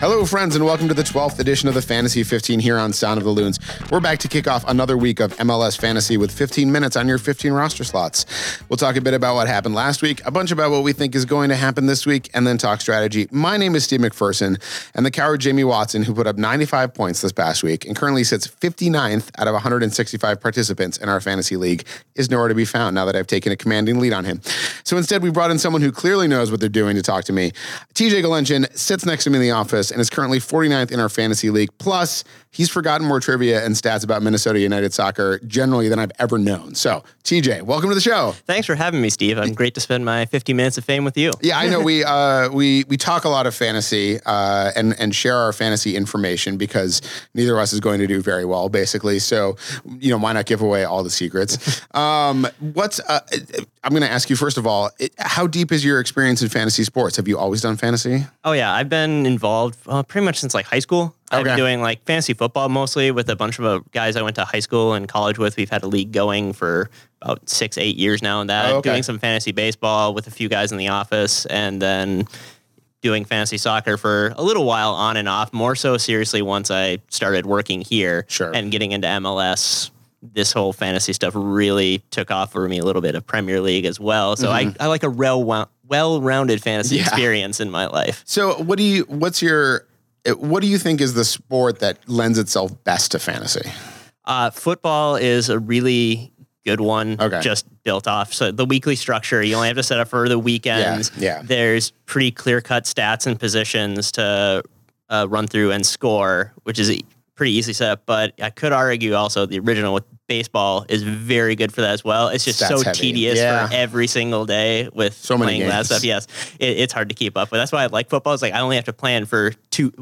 Hello, friends, and welcome to the 12th edition of the Fantasy 15 here on Sound of the Loons. We're back to kick off another week of MLS Fantasy with 15 minutes on your 15 roster slots. We'll talk a bit about what happened last week, a bunch about what we think is going to happen this week, and then talk strategy. My name is Steve McPherson, and the coward Jamie Watson, who put up 95 points this past week and currently sits 59th out of 165 participants in our fantasy league, is nowhere to be found now that I've taken a commanding lead on him. So instead, we brought in someone who clearly knows what they're doing to talk to me. TJ Galenchin sits next to me in the office and is currently 49th in our fantasy league. Plus, he's forgotten more trivia and stats about Minnesota United soccer generally than I've ever known. So, TJ, welcome to the show. Thanks for having me, Steve. I'm great to spend my 50 minutes of fame with you. Yeah, I know we uh, we we talk a lot of fantasy uh, and and share our fantasy information because neither of us is going to do very well, basically. So, you know, why not give away all the secrets? Um, what's uh, I'm going to ask you first of all, it, how deep is your experience in fantasy sports? Have you always done fantasy? Oh yeah, I've been involved uh, pretty much since like high school. I've been doing like fantasy football mostly with a bunch of uh, guys I went to high school and college with. We've had a league going for about six, eight years now, and that Oh, okay. doing some fantasy baseball with a few guys in the office, and then doing fantasy soccer for a little while on and off. More so seriously once I started working here Sure. and getting into MLS. This whole fantasy stuff really took off for me a little bit of Premier League as well. So I, I like a well well-rounded fantasy Mm-hmm. Yeah. experience in my life. So, what do you? What's your? What do you think is the sport that lends itself best to fantasy? Uh, football is a really good one. Okay. Just built off. So the weekly structure, you only have to set up for the weekends. yeah. yeah. There's pretty clear cut stats and positions to uh, run through and score, which is pretty easily set up. But I could argue also the original with baseball is very good for that as well. It's just so heavy. tedious Yeah. for every single day with So many playing that games. stuff. Yes, it, it's hard to keep up But That's why I like football. It's like I only have to plan for two,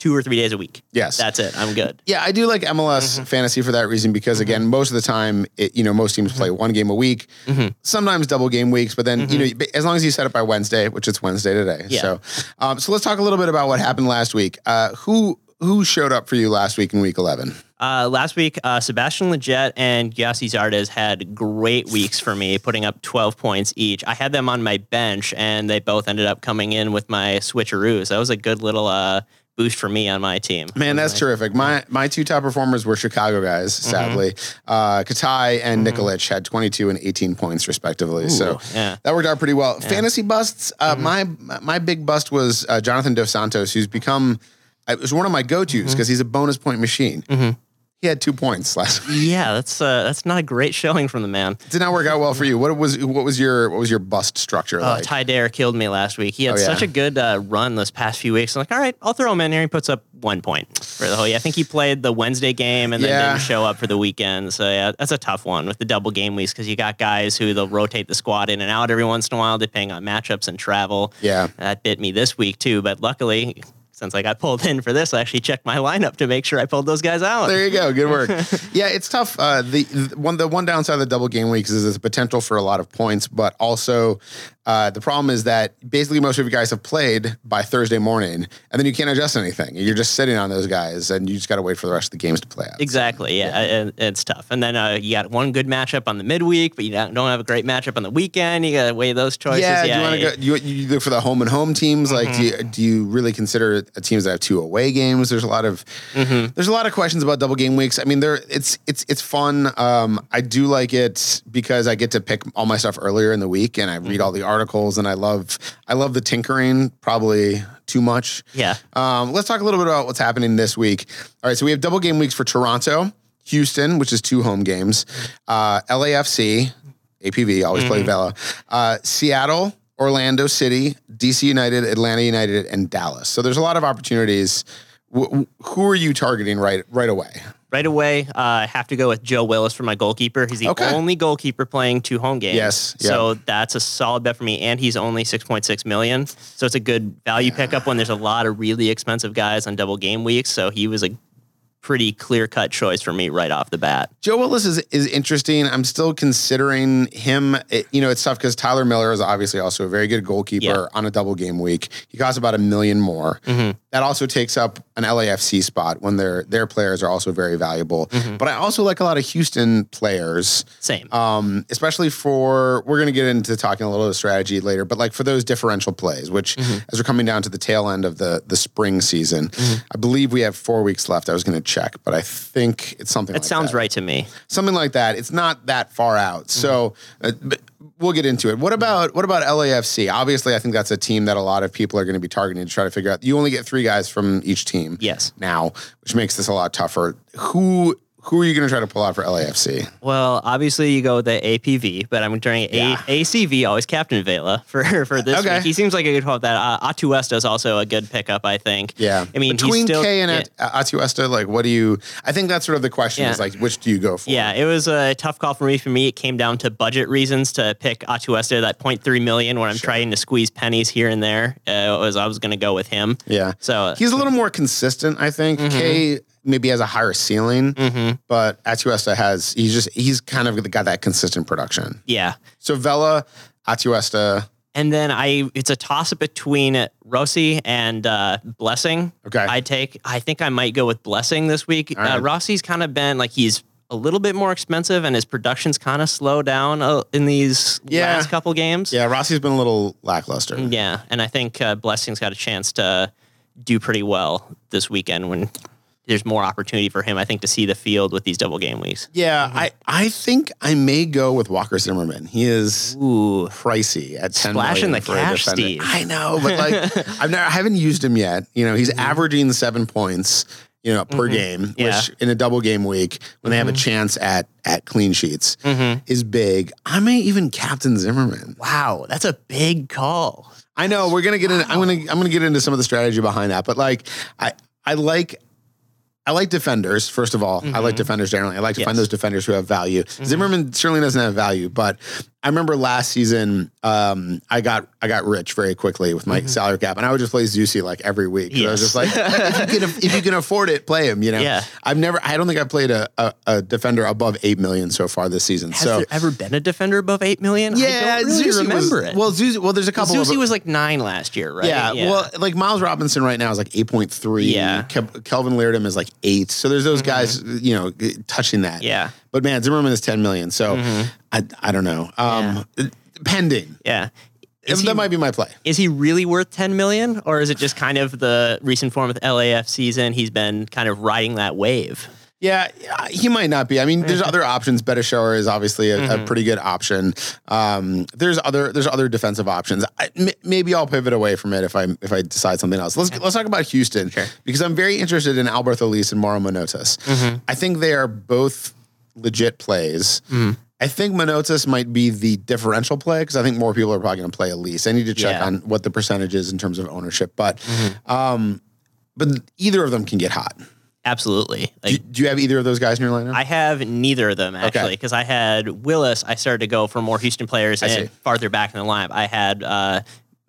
two or three days a week. Yes. That's it. I'm good. Yeah, I do like MLS Mm-hmm. fantasy for that reason because again, most of the time, it, you know, most teams play one game a week, Mm-hmm. sometimes double game weeks, but then you know, as long as you set it by Wednesday, which it's Wednesday today. Yeah. So, um, so let's talk a little bit about what happened last week. Uh, who who showed up for you last week in week eleven? Uh, last week, uh, Sebastian Lletget and Gyasi Zardes had great weeks for me, putting up 12 points each. I had them on my bench, and they both ended up coming in with my switcheroos. That was a good little uh, boost for me on my team. Man, that's terrific. My my two top performers were Chicago guys, sadly. Uh, Katai and Nikolic had 22 and 18 points respectively. so yeah. that worked out pretty well. Fantasy busts. Uh, My my big bust was uh, Jonathan Dos Santos, who's become it was one of my go tos because he's a bonus point machine. He had two points last week. Yeah, that's uh, that's not a great showing from the man. Did not work out well for you. What was what was your what was your bust structure Uh, like? Taider killed me last week. He had Oh, yeah. such a good uh, run this past few weeks. I'm like, all right, I'll throw him in here. He puts up one point for the whole year. I think he played the Wednesday game and then Yeah. didn't show up for the weekend. So yeah, that's a tough one with the double game weeks because you got guys who they'll rotate the squad in and out every once in a while depending on matchups and travel. Yeah. that bit me this week too. But luckily, since I got pulled in for this, I actually checked my lineup to make sure I pulled those guys out. There you go. Good work. yeah, it's tough. Uh, the, the one the one downside of the double game weeks is the potential for a lot of points, but also uh, the problem is that basically most of you guys have played by Thursday morning, and then you can't adjust anything. You're just sitting on those guys, and you just got to wait for the rest of the games to play out. Exactly. Yeah, and it's tough. And then uh, you got one good matchup on the midweek, but you don't have a great matchup on the weekend. You got to weigh those choices. Yeah, do you want it- to go? You, you look for the home and home teams. Like, do you, do you really consider teams that have two away games? There's a lot of there's a lot of questions about double game weeks. I mean, there it's it's it's fun. Um, I do like it because I get to pick all my stuff earlier in the week, and I read all the articles, and I love I love the tinkering. Probably too much. Yeah. Um, let's talk a little bit about what's happening this week. All right, so we have double game weeks for Toronto, Houston, which is two home games, uh, LAFC, APV, always play Vela, uh, Seattle, Orlando City, DC United, Atlanta United, and Dallas. So there's a lot of opportunities. W- who are you targeting right right away? Right away, uh, I have to go with Joe Willis for my goalkeeper. He's the Okay. only goalkeeper playing two home games. Yes, yeah. So that's a solid bet for me. And he's only 6.6 million. So it's a good value pickup when there's a lot of really expensive guys on double game weeks. So he was a pretty clear cut choice for me right off the bat. Joe Willis is is interesting. I'm still considering him. It, you know, it's tough because Tyler Miller is obviously also a very good goalkeeper Yeah. on a double game week. He costs about a million more. Mm-hmm. That also takes up an LAFC spot when their their players are also very valuable. Mm-hmm. But I also like a lot of Houston players. Same. Um, especially for we're going to get into talking a little of strategy later, but like for those differential plays, which Mm-hmm. as we're coming down to the tail end of the the spring season, I believe we have four weeks left. I was going to check, but I think it's something. it like sounds that. Sounds right to me. something like that. It's not that far out, so uh, we'll get into it. What about what about LAFC? Obviously, I think that's a team that a lot of people are going to be targeting to try to figure out. You only get three guys from each team. Yes. now, which makes this a lot tougher. Who who are you going to try to pull out for LAFC? Well, obviously you go with the APV, but I'm turning Yeah. A- ACV always Captain Vela for for this Okay. week. He seems like a good hope. That uh, Atuesta is also a good pickup, I think. Yeah, I mean he's between still, Kaye and yeah. At- Atuesta, like, what do you? I think that's sort of the question. Yeah. Is like, which do you go for? Yeah, it was a tough call for me. For me, it came down to budget reasons to pick Atuesta, that 0.3 million, when I'm trying to squeeze pennies here and there. Uh, was I was going to go with him. yeah. So uh, He's a little more consistent, I think. Mm-hmm. Kaye maybe has a higher ceiling, but Atuesta has he's just he's kind of got that consistent production. yeah, So Vela, Atuesta, and then I it's a toss up between Rossi and uh, Blessing. Okay. I take. I think I might go with Blessing this week. right. Uh, Rossi's kind of been like he's. A little bit more expensive, and his production's kind of slowed down uh, in these Yeah. last couple games. yeah, Rossi's been a little lackluster. Yeah, and I think uh, Blessing's got a chance to do pretty well this weekend when there's more opportunity for him. I think to see the field with these double game weeks. Yeah, mm-hmm. I I think I may go with Walker Zimmerman. He is Ooh, pricey at ten Splashing million the for a cash, defender. Steve. I know, but like I've never I haven't used him yet. You know, he's mm-hmm. averaging seven points. You know, per mm-hmm. game, Yeah. which in a double game week, when they have a chance at at clean sheets, is big. I may even captain Zimmerman. wow, that's a big call. I know we're gonna get in. I'm gonna I'm gonna get into some of the strategy behind that, but like I I like. I like defenders, first of all. I like mm-hmm. defenders generally. I like to find those defenders who have value. Mm-hmm. Zimmerman certainly doesn't have value, but I remember last season um, I got I got rich very quickly with my salary cap, and I would just play Zusi like every week. 'Cause I was just like, if you, can, if you can afford it, play him. You know, Yeah. I've never, I don't think I've played a, a, a defender above eight million so far this season. Has so there ever been a defender above eight million? yeah, I don't really Zusi remember was, it. Well, Zusi, well, there's a couple. Zusi was like nine last year, right? yeah, well, like Miles Robinson right now is like 8.3. Yeah. Ke- Kelvin Leerdam is like eight. So there's those guys, you know, touching that. Yeah. But man, Zimmerman is 10 million. So mm-hmm. I, I don't know. Um, Pending. yeah. Is that he, might be my play. is he really worth 10 million or is it just kind of the recent form of LAF season he's been kind of riding that wave? Yeah, yeah, he might not be. I mean, there's mm-hmm. other options. Beitashour is obviously a, a mm-hmm. pretty good option. Um, there's other there's other defensive options. I, m- maybe I'll pivot away from it if I if I decide something else. Let's let's talk about Houston because I'm very interested in Alberto Elis and Mauro Manotas. I think they are both legit plays. I think Manotas might be the differential play because I think more people are probably going to play Elis. I need to check Yeah. on what the percentage is in terms of ownership, but um, but either of them can get hot. Absolutely. Do, Like do you have either of those guys in your lineup? I have neither of them actually because I had Willis. I started to go for more Houston players and farther back in the lineup. I had uh,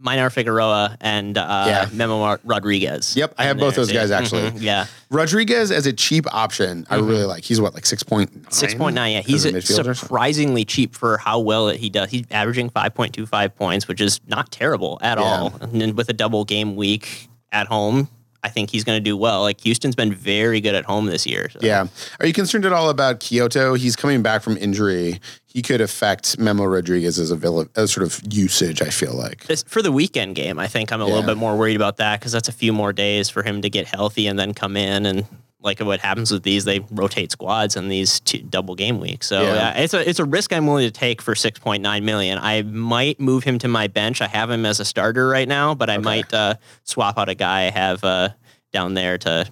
Maynor Figueroa and uh, Yeah. Memo Rodriguez. Yep, I have both those too. guys, actually. Mhm, Yeah, Rodriguez as a cheap option, I really like. He's what, like 6.9? six point nine. Yeah, he's a surprisingly cheap for how well he does. He's averaging five point two five points, which is not terrible at Yeah. all. And then with a double game week at home, I think he's going to do well. Like Houston's been very good at home this year. so. Yeah. Are you concerned at all about Quioto? He's coming back from injury. He could affect Memo Rodriguez as a, as sort of usage, I feel like. This, for the weekend game, I think I'm a Yeah. little bit more worried about that because that's a few more days for him to get healthy and then come in and like what happens with these, they rotate squads in these two double game weeks. So Yeah. yeah. it's a it's a risk I'm willing to take for 6.9 million. I might move him to my bench. I have him as a starter right now, but I might uh, swap out a guy I have uh, down there to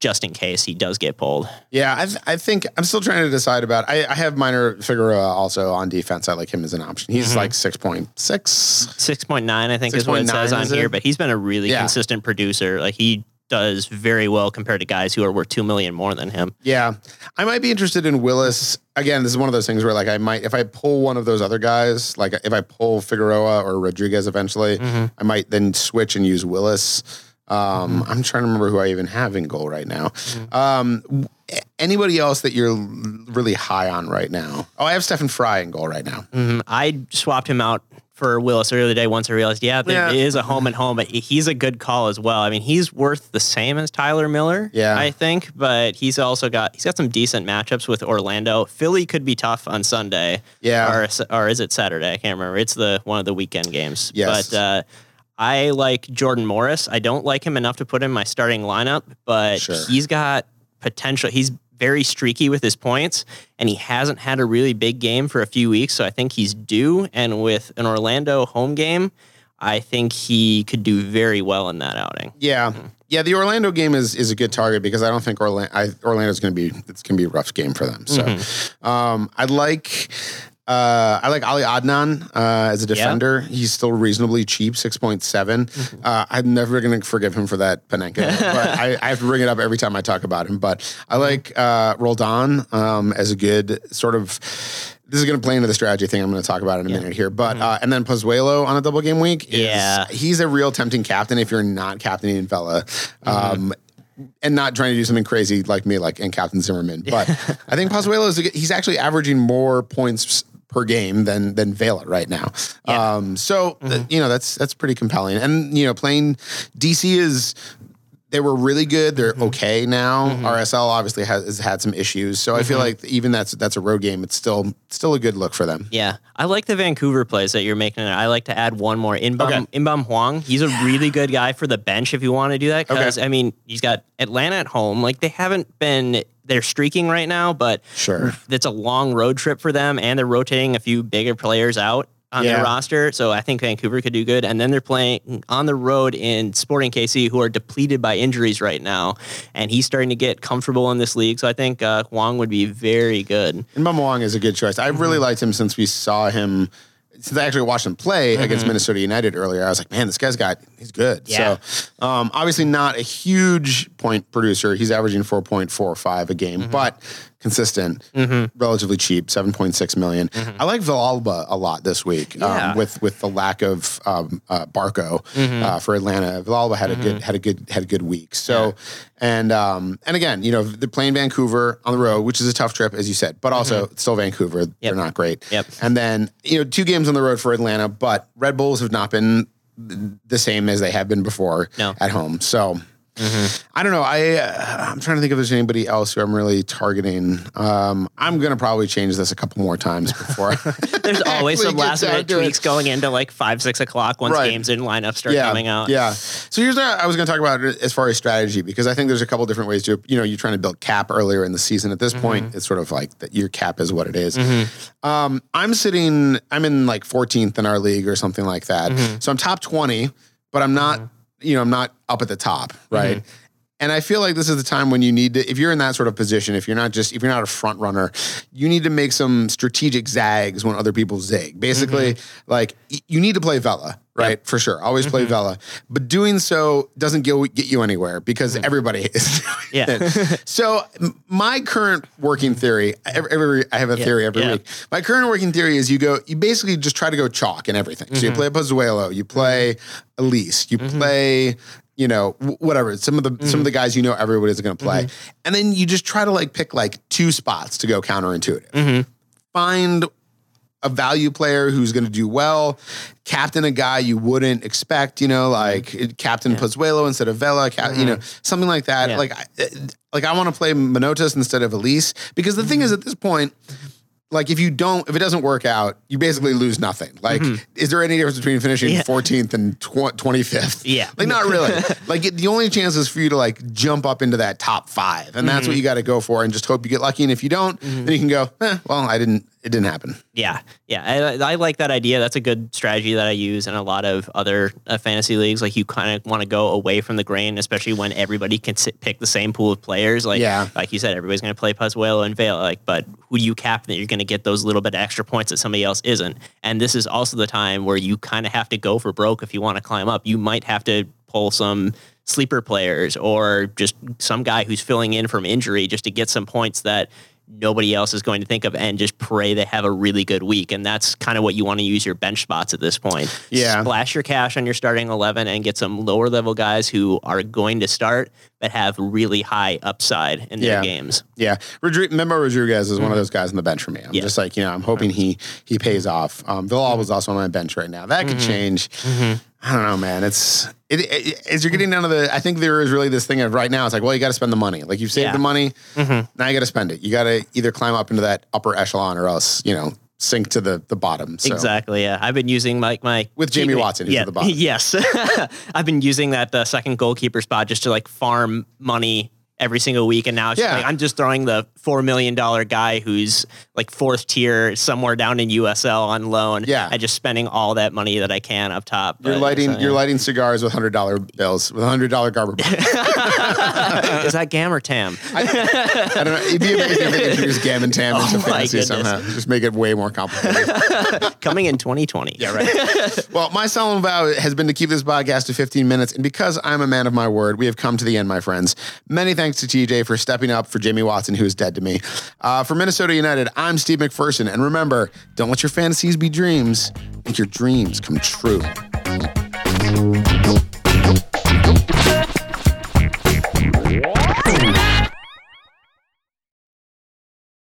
just in case he does get pulled. Yeah, I, th- I think I'm still trying to decide about. I, I have Maynor Figueroa also on defense. I like him as an option. He's like 6.6. 6.9 I think is what it says on here, but he's been a really Yeah. consistent producer. Like he does very well compared to guys who are worth 2 million more than him. Yeah, I might be interested in Willis. Again, this is one of those things where like I might if I pull one of those other guys, like if I pull Figueroa or Rodriguez eventually, Mm-hmm. I might then switch and use Willis. Um, I'm trying to remember who I even have in goal right now. Um, anybody else that you're really high on right now? Oh, I have Stefan Frei in goal right now. Mhm. I swapped him out for Willis earlier today once I realized, yeah, there Yeah. is a home and home, but he's a good call as well. I mean, he's worth the same as Tyler Miller, Yeah. I think, but he's also got he's got some decent matchups with Orlando. Philly could be tough on Sunday, Yeah. or or is it Saturday? I can't remember. It's the one of the weekend games. Yes. but. uh I like Jordan Morris. I don't like him enough to put in my starting lineup, but Sure. he's got potential. He's very streaky with his points, and he hasn't had a really big game for a few weeks. So I think he's due. And with an Orlando home game, I think he could do very well in that outing. Yeah. Yeah, the Orlando game is is a good target because I don't think Orlando I, Orlando's going to be it's going to be a rough game for them. So, um, I like uh, I like Ali Adnan uh, as a defender. He's still reasonably cheap, six Uh, I'm never going to forgive him for that Panenka, but I, I have to bring it up every time I talk about him. But I like uh, Roldan um, as a good sort of. This is going to play into the strategy thing I'm going to talk about in a minute here, but uh, and then Pozuelo on a double game week. Is, Yeah. he's a real tempting captain if you're not captaining Vela. Um, and not trying to do something crazy like me, like and Captain Zimmerman. But I think Pozuelo is he's actually averaging more points per game than than Vela right now. Um, so th- you know that's that's pretty compelling. And you know playing DC is they were really good. They're mm-hmm. okay now. Mm-hmm. RSL obviously has, has had some issues, so I feel mm-hmm. like even that's that's a road game. It's still still a good look for them. Yeah, I like the Vancouver plays that you're making. I like to add one more. In-beom, Okay. In-beom Hwang, he's a really good guy for the bench if you want to do that. Because Okay. I mean, he's got Atlanta at home. Like they haven't been, they're streaking right now, but Sure. it's a long road trip for them, and they're rotating a few bigger players out on Yeah. their roster. So I think Vancouver could do good. And then they're playing on the road in Sporting KC, who are depleted by injuries right now, and he's starting to get comfortable in this league. So I think uh, Hwang would be very good. And Hwang is a good choice. I really liked him since we saw him. Since I actually watched him play against Minnesota United earlier, I was like, man, this guy's got he's good. Yeah. So, um, obviously not a huge point producer. He's averaging four point four five a game, but consistent, relatively cheap, seven point six million. I like Villalba a lot this week Yeah. um, with with the lack of um, uh, Barco uh, for Atlanta. Villalba had a good had a good had a good week. So, and um, and again, you know, they're playing Vancouver on the road, which is a tough trip, as you said, but also it's still Vancouver. They're not great. Yep. And then you know, two games on the road for Atlanta, but Red Bulls have not been the same as they have been before No. at home. So. I don't know. I uh, I'm trying to think if there's anybody else who I'm really targeting. Um, I'm gonna probably change this a couple more times before. There's always some last minute to it. tweaks going into like five, six o'clock once Right. games and lineups start yeah, coming out. Yeah. So here's what I was going to talk about as far as strategy because I think there's a couple different ways to you know you're trying to build cap earlier in the season. At this Mm-hmm. point, it's sort of like that your cap is what it is. Um, I'm sitting. I'm in like 14th in our league or something like that. Mm-hmm. So I'm top 20, but I'm not. You know, I'm not up at the top, right? Mm-hmm. And I feel like this is the time when you need to, if you're in that sort of position, if you're not just, if you're not a front runner, you need to make some strategic zags when other people zig. Basically, Mm-hmm. like you need to play Vela, right? For sure. Always play Mm-hmm. Vela. But doing so doesn't get, get you anywhere because everybody is doing Mm-hmm. Yeah. it. So my current working theory, every, every I have a theory every yeah. week. My current working theory is you go, you basically just try to go chalk and everything. So Mm-hmm. you play Pozuelo, you play Elis, you play, you know, whatever. Some of the Mm-hmm. some of the guys you know everybody's going to play, and then you just try to like pick like two spots to go counterintuitive. Mm-hmm. Find a value player who's going to do well, captain a guy you wouldn't expect, you know, like captain Pozuelo instead of Vela, ca- you know, something like that. Mm-hmm. Yeah. Like, I, like I want to play Manotas instead of Elis because the thing Mm-hmm. is at this point, like if you don't, if it doesn't work out, you basically lose nothing. Like, is there any difference between finishing Mm-hmm. Yeah. 14th and tw- 25th? Yeah. Like not really. like it, the only chance is for you to like jump up into that top five. And that's what you got to go for and just hope you get lucky. And if you don't, then you can go, eh, well, I didn't, it didn't happen. Yeah, yeah, I, I like that idea. That's a good strategy that I use in a lot of other uh, fantasy leagues. Like you kind of want to go away from the grain, especially when everybody can sit, pick the same pool of players. Like, Yeah. like you said, everybody's going to play Pozuelo and Vela. Like, but who do you cap that you're going to get those little bit of extra points that somebody else isn't? And this is also the time where you kind of have to go for broke if you want to climb up. You might have to pull some sleeper players or just some guy who's filling in from injury just to get some points that nobody else is going to think of and just pray they have a really good week. And that's kind of what you want to use your bench spots at this point. Yeah. Splash your cash on your starting 11 and get some lower level guys who are going to start but have really high upside in their Yeah. games. Yeah, Rodri- Memo Rodriguez is one of those guys on the bench for me. I'm Mm-hmm. Yeah. just like, you know, I'm hoping he he pays off. Um, Villalba was also on my bench right now. That could Mm-hmm. change. I don't know, man. It's it, it, as you're getting down to the. I think there is really this thing of right now. It's like, well, you got to spend the money. Like you've saved Yeah. the money, Mm-hmm. now you got to spend it. You got to either climb up into that upper echelon or else, you know, sink to the the bottom. So. Exactly. Yeah, I've been using like my With Jamie Watson, yeah, at the bottom. Yes, I've been using that uh, second goalkeeper spot just to like farm money every single week, and now it's Yeah. like, I'm just throwing the four million dollar guy who's like fourth tier somewhere down in USL on loan. Yeah. and just spending all that money that I can up top. You're But, lighting so, you're lighting cigars with hundred dollar bills with a hundred dollar Garber. bill. Is that Gam or Tam? I don't know. It'd be amazing if they introduced Gam and Tam into Oh my fantasy somehow. Just make it way more complicated. Coming in 2020. Yeah, right. well, my solemn vow has been to keep this podcast to 15 minutes. And because I'm a man of my word, we have come to the end, my friends. Many thanks to TJ for stepping up for Jamie Watson, who is dead to me. Uh, for Minnesota United, I'm Steve McPherson. And remember, don't let your fantasies be dreams, make your dreams come true.